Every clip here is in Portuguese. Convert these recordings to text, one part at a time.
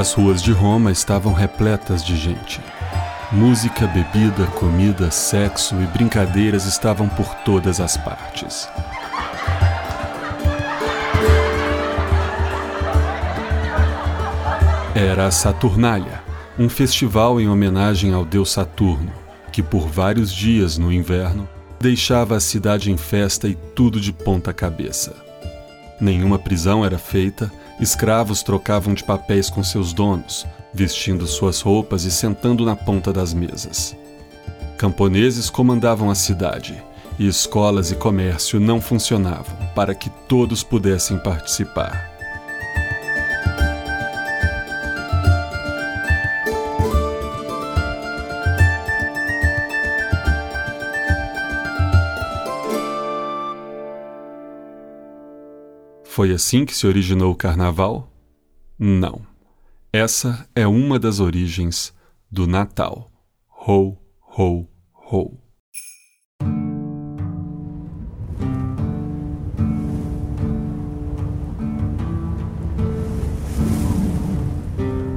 As ruas de Roma estavam repletas de gente. Música, bebida, comida, sexo e brincadeiras estavam por todas as partes. Era a Saturnália, um festival em homenagem ao deus Saturno, que por vários dias no inverno deixava a cidade em festa e tudo de ponta cabeça. Nenhuma prisão era feita, escravos trocavam de papéis com seus donos, vestindo suas roupas e sentando na ponta das mesas. Camponeses comandavam a cidade, e escolas e comércio não funcionavam para que todos pudessem participar. Foi assim que se originou o carnaval? Não. Essa é uma das origens do Natal. Ho, ho, ho.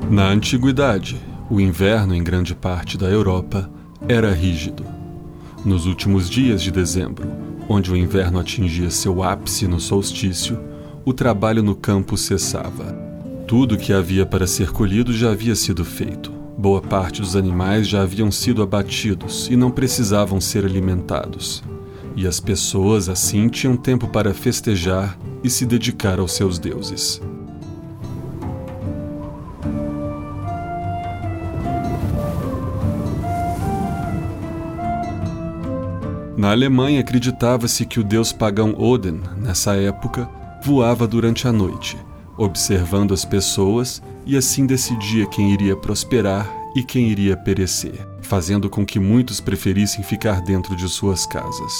Na antiguidade, o inverno em grande parte da Europa era rígido. Nos últimos dias de dezembro, onde o inverno atingia seu ápice no solstício, o trabalho no campo cessava. Tudo que havia para ser colhido já havia sido feito. Boa parte dos animais já haviam sido abatidos e não precisavam ser alimentados. E as pessoas assim tinham tempo para festejar e se dedicar aos seus deuses. Na Alemanha acreditava-se que o deus pagão Odin, nessa época, voava durante a noite, observando as pessoas e assim decidia quem iria prosperar e quem iria perecer, fazendo com que muitos preferissem ficar dentro de suas casas.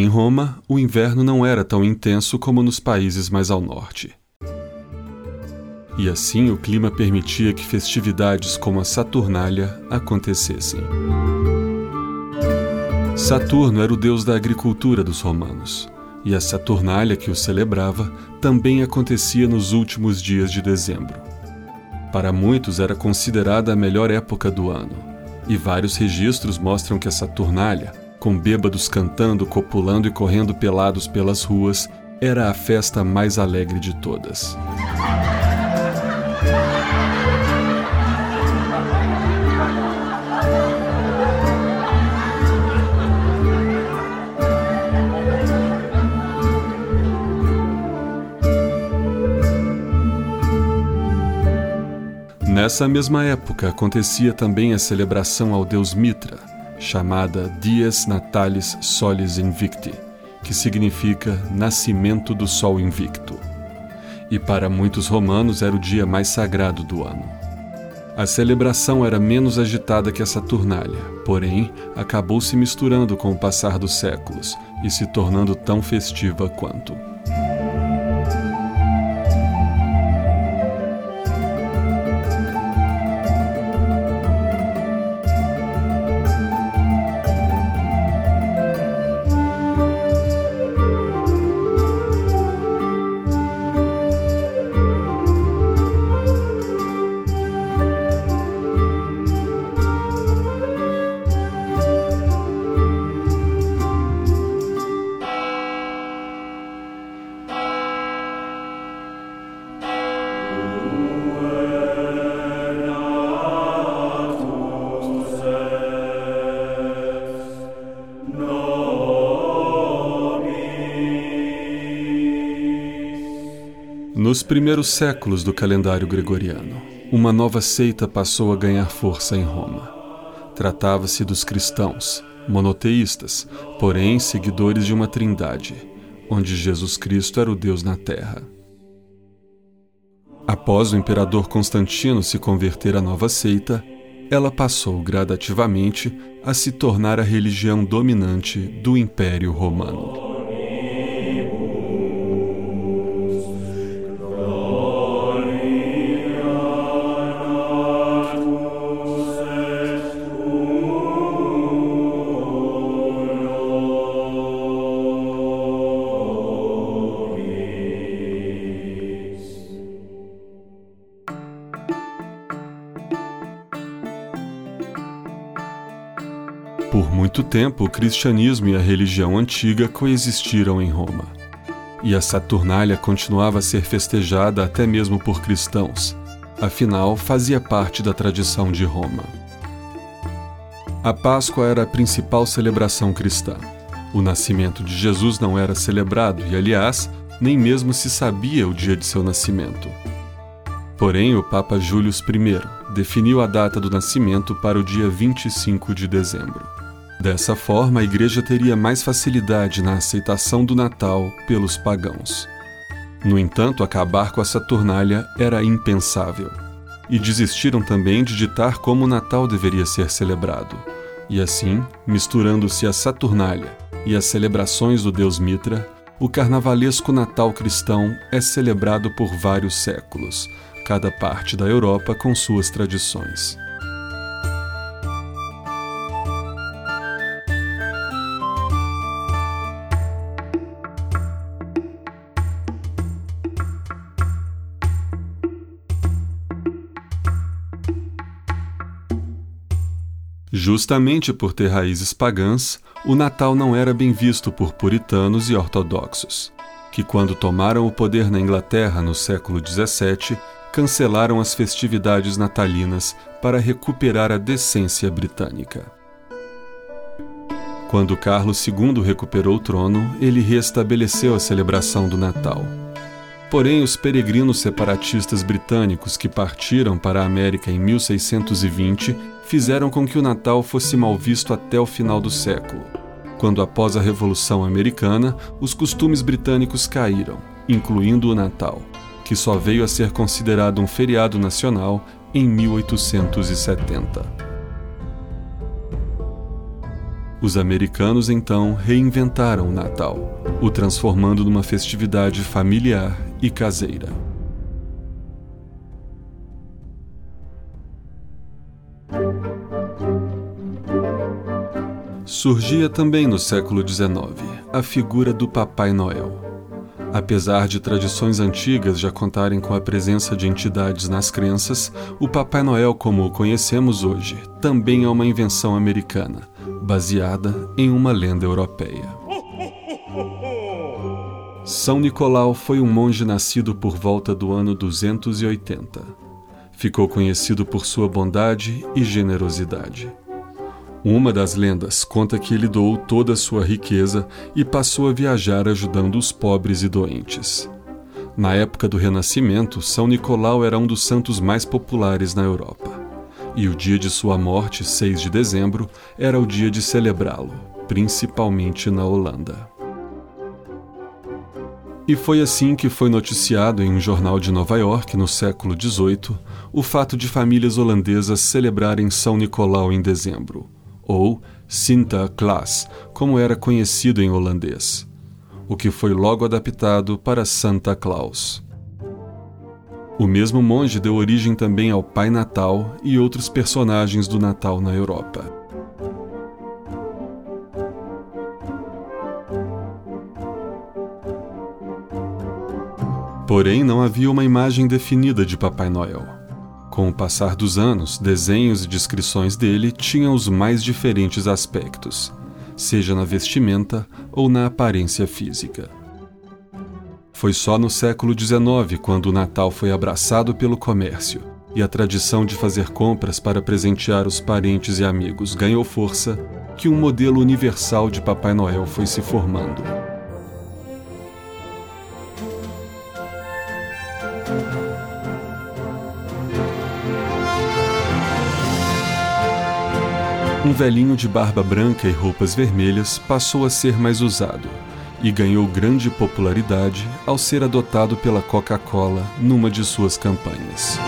Em Roma, o inverno não era tão intenso como nos países mais ao norte. E assim o clima permitia que festividades como a Saturnália acontecessem. Saturno era o deus da agricultura dos romanos, e a Saturnália que o celebrava também acontecia nos últimos dias de dezembro. Para muitos era considerada a melhor época do ano, e vários registros mostram que a Saturnália, com bêbados cantando, copulando e correndo pelados pelas ruas, era a festa mais alegre de todas. Nessa mesma época acontecia também a celebração ao deus Mitra, chamada Dies Natalis Solis Invicti, que significa Nascimento do Sol Invicto. E para muitos romanos era o dia mais sagrado do ano. A celebração era menos agitada que a Saturnália, porém acabou se misturando com o passar dos séculos e se tornando tão festiva quanto. Nos primeiros séculos do calendário gregoriano, uma nova seita passou a ganhar força em Roma. Tratava-se dos cristãos, monoteístas, porém seguidores de uma trindade, onde Jesus Cristo era o Deus na terra. Após o imperador Constantino se converter à nova seita, ela passou gradativamente a se tornar a religião dominante do Império Romano. Muito tempo, o cristianismo e a religião antiga coexistiram em Roma. E a Saturnália continuava a ser festejada até mesmo por cristãos, afinal, fazia parte da tradição de Roma. A Páscoa era a principal celebração cristã. O nascimento de Jesus não era celebrado e, aliás, nem mesmo se sabia o dia de seu nascimento. Porém, o Papa Júlio I definiu a data do nascimento para o dia 25 de dezembro. Dessa forma, a Igreja teria mais facilidade na aceitação do Natal pelos pagãos. No entanto, acabar com a Saturnália era impensável. E desistiram também de ditar como o Natal deveria ser celebrado. E assim, misturando-se a Saturnália e as celebrações do deus Mitra, o carnavalesco Natal cristão é celebrado por vários séculos, cada parte da Europa com suas tradições. Justamente por ter raízes pagãs, o Natal não era bem visto por puritanos e ortodoxos, que, quando tomaram o poder na Inglaterra no século XVII, cancelaram as festividades natalinas para recuperar a decência britânica. Quando Carlos II recuperou o trono, ele restabeleceu a celebração do Natal. Porém, os peregrinos separatistas britânicos que partiram para a América em 1620 fizeram com que o Natal fosse mal visto até o final do século, quando, após a Revolução Americana, os costumes britânicos caíram, incluindo o Natal que só veio a ser considerado um feriado nacional em 1870. Os americanos então reinventaram o Natal, o transformando numa festividade familiar e caseira. Surgia também no século XIX a figura do Papai Noel Apesar de tradições antigas já contarem com a presença de entidades nas crenças, o Papai Noel, como o conhecemos hoje, também é uma invenção americana, baseada em uma lenda europeia. São Nicolau foi um monge nascido por volta do ano 280. Ficou conhecido por sua bondade e generosidade. Uma das lendas conta que ele doou toda a sua riqueza e passou a viajar ajudando os pobres e doentes. Na época do Renascimento, São Nicolau era um dos santos mais populares na Europa. E o dia de sua morte, 6 de dezembro, era o dia de celebrá-lo, principalmente na Holanda. E foi assim que foi noticiado em um jornal de Nova York, no século XVIII, o fato de famílias holandesas celebrarem São Nicolau em dezembro ou Sinterklaas, como era conhecido em holandês, o que foi logo adaptado para Santa Claus. O mesmo monge deu origem também ao Pai Natal e outros personagens do Natal na Europa. Porém, não havia uma imagem definida de Papai Noel. Com o passar dos anos, desenhos e descrições dele tinham os mais diferentes aspectos, seja na vestimenta ou na aparência física. Foi só no século XIX quando o Natal foi abraçado pelo comércio e a tradição de fazer compras para presentear os parentes e amigos ganhou força que um modelo universal de Papai Noel foi se formando. Um velhinho de barba branca e roupas vermelhas passou a ser mais usado e ganhou grande popularidade ao ser adotado pela Coca-Cola numa de suas campanhas.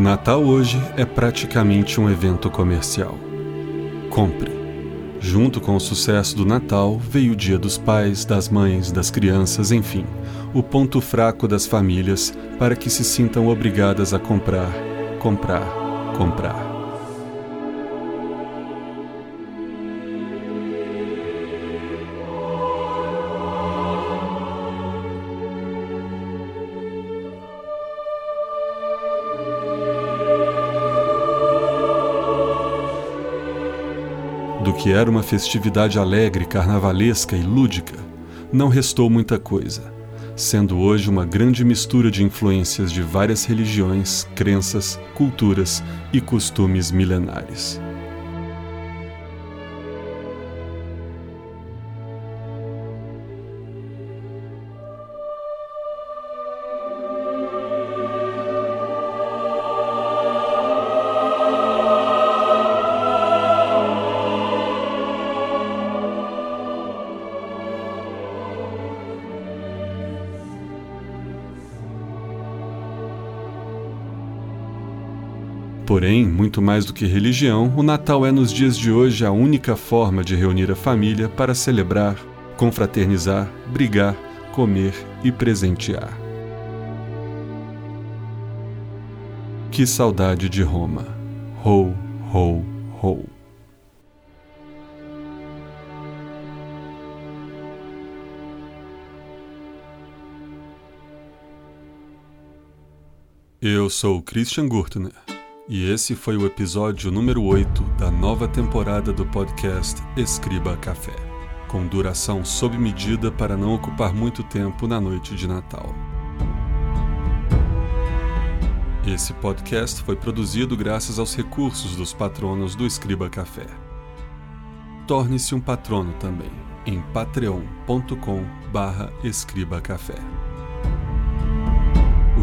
O Natal hoje é praticamente um evento comercial. Compre. Junto com o sucesso do Natal veio o Dia dos Pais, das Mães, das Crianças, enfim, o ponto fraco das famílias para que se sintam obrigadas a comprar, comprar, comprar. Que era uma festividade alegre, carnavalesca e lúdica, não restou muita coisa, sendo hoje uma grande mistura de influências de várias religiões, crenças, culturas e costumes milenares. Muito mais do que religião, o Natal é nos dias de hoje a única forma de reunir a família para celebrar, confraternizar, brigar, comer e presentear. Que saudade de Roma! Ho, ho, ho! Eu sou Christian Gurtner. E esse foi o episódio número 8 da nova temporada do podcast Escriba Café, com duração sob medida para não ocupar muito tempo na noite de Natal. Esse podcast foi produzido graças aos recursos dos patronos do Escriba Café. Torne-se um patrono também em patreon.com/escribacafé.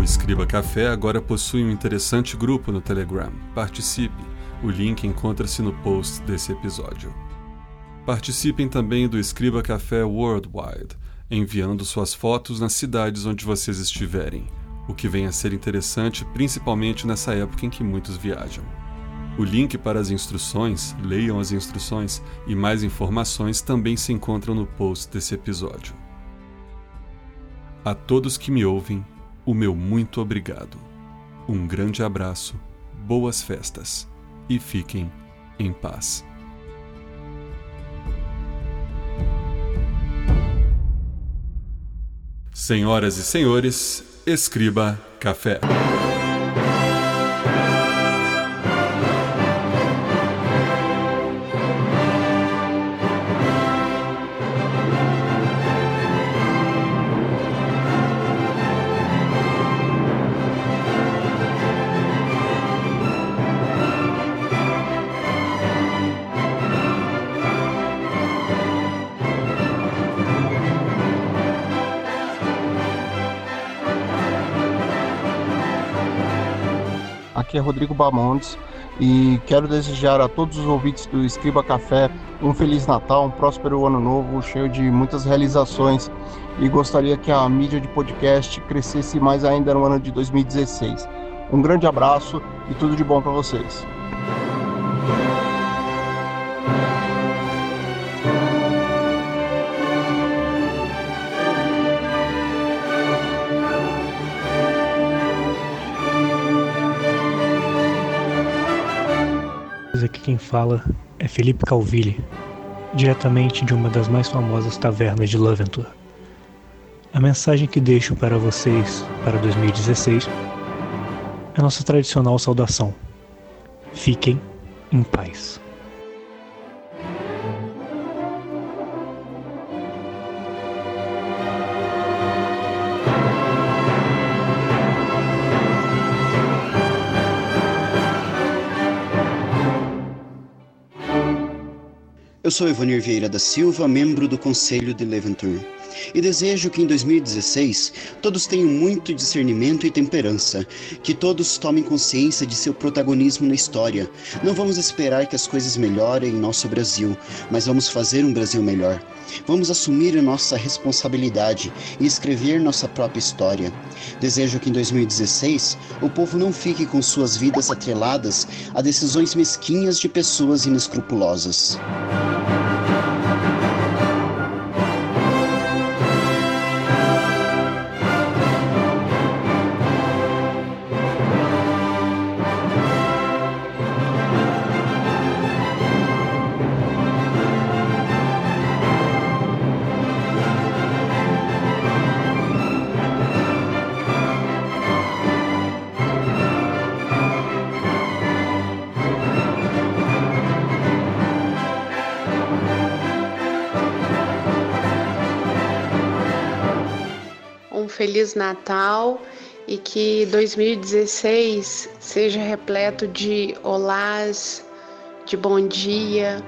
Escriba Café agora possui um interessante grupo no Telegram. Participe. O link encontra-se no post desse episódio. Participem também do Escriba Café Worldwide, enviando suas fotos nas cidades onde vocês estiverem, o que vem a ser interessante principalmente nessa época em que muitos viajam. O link para as instruções, leiam as instruções e mais informações também se encontram no post desse episódio. A todos que me ouvem, o meu muito obrigado. Um grande abraço, boas festas e fiquem em paz. Senhoras e senhores, escriba café. É Rodrigo Bamontes e quero desejar a todos os ouvintes do Escriba Café um Feliz Natal, um próspero Ano Novo, cheio de muitas realizações e gostaria que a mídia de podcast crescesse mais ainda no ano de 2016. Um grande abraço e tudo de bom para vocês. Quem fala é Felipe Calvilli, diretamente de uma das mais famosas tavernas de Loventur. A mensagem que deixo para vocês para 2016 é nossa tradicional saudação. Fiquem em paz. Eu sou Ivanir Vieira da Silva, membro do Conselho de Leventur. E desejo que em 2016 todos tenham muito discernimento e temperança, que todos tomem consciência de seu protagonismo na história. Não vamos esperar que as coisas melhorem em nosso Brasil, mas vamos fazer um Brasil melhor. Vamos assumir a nossa responsabilidade e escrever nossa própria história. Desejo que em 2016 o povo não fique com suas vidas atreladas a decisões mesquinhas de pessoas inescrupulosas. Feliz Natal e que 2016 seja repleto de olás, de bom dia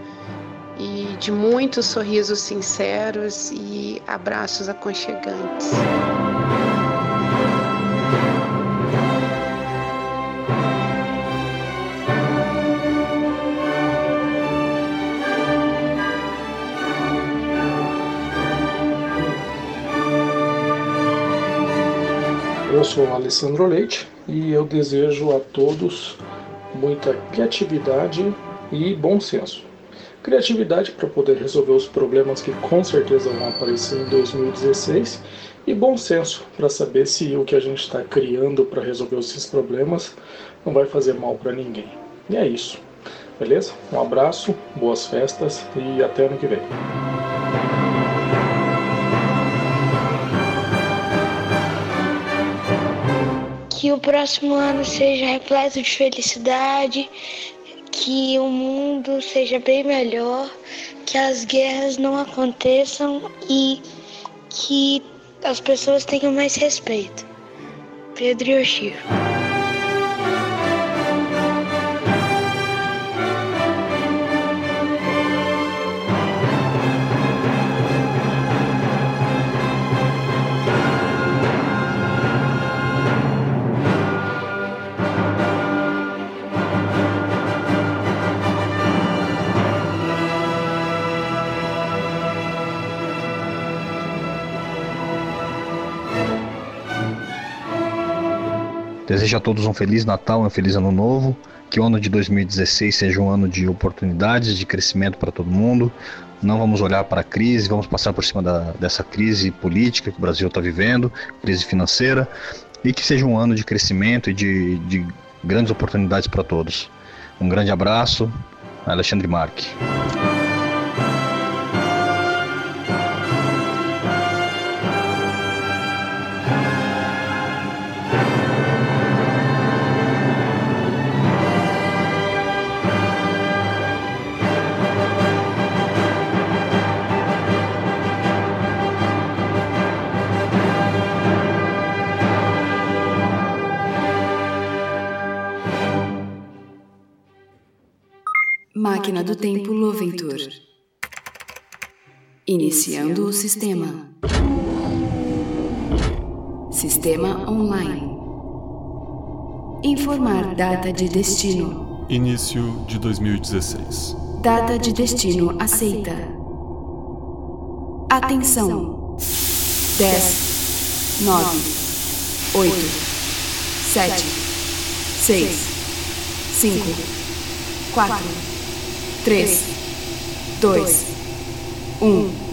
e de muitos sorrisos sinceros e abraços aconchegantes. Sou Alessandro Leite e eu desejo a todos muita criatividade e bom senso. Criatividade para poder resolver os problemas que com certeza vão aparecer em 2016 e bom senso para saber se o que a gente está criando para resolver esses problemas não vai fazer mal para ninguém. E é isso. Beleza? Um abraço, boas festas e até ano que vem. Que o próximo ano seja repleto de felicidade, que o mundo seja bem melhor, que as guerras não aconteçam e que as pessoas tenham mais respeito. Pedro Yoshiro. Desejo a todos um feliz Natal, um feliz Ano Novo. Que o ano de 2016 seja um ano de oportunidades, de crescimento para todo mundo. Não vamos olhar para a crise, vamos passar por cima da, dessa crise política que o Brasil está vivendo, crise financeira, e que seja um ano de crescimento e de, de grandes oportunidades para todos. Um grande abraço, Alexandre Marque. Máquina do Tempo Loventur. Iniciando o sistema. Sistema online. Informar data de destino. Início de 2016. Data de destino aceita. Atenção. 10, 9, 8, 7, 6, 5, 4, 3, 2, 1.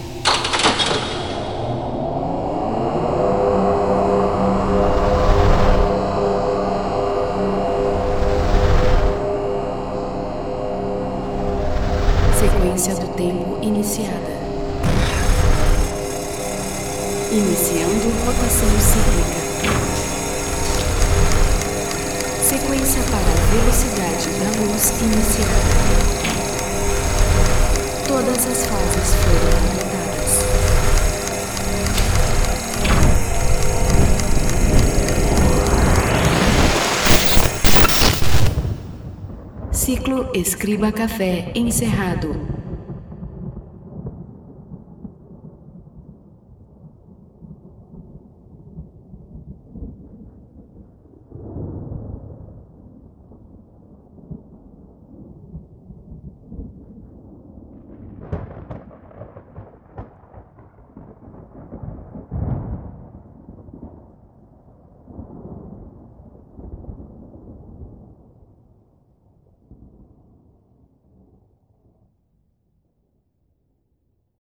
Ciclo Escriba Café encerrado.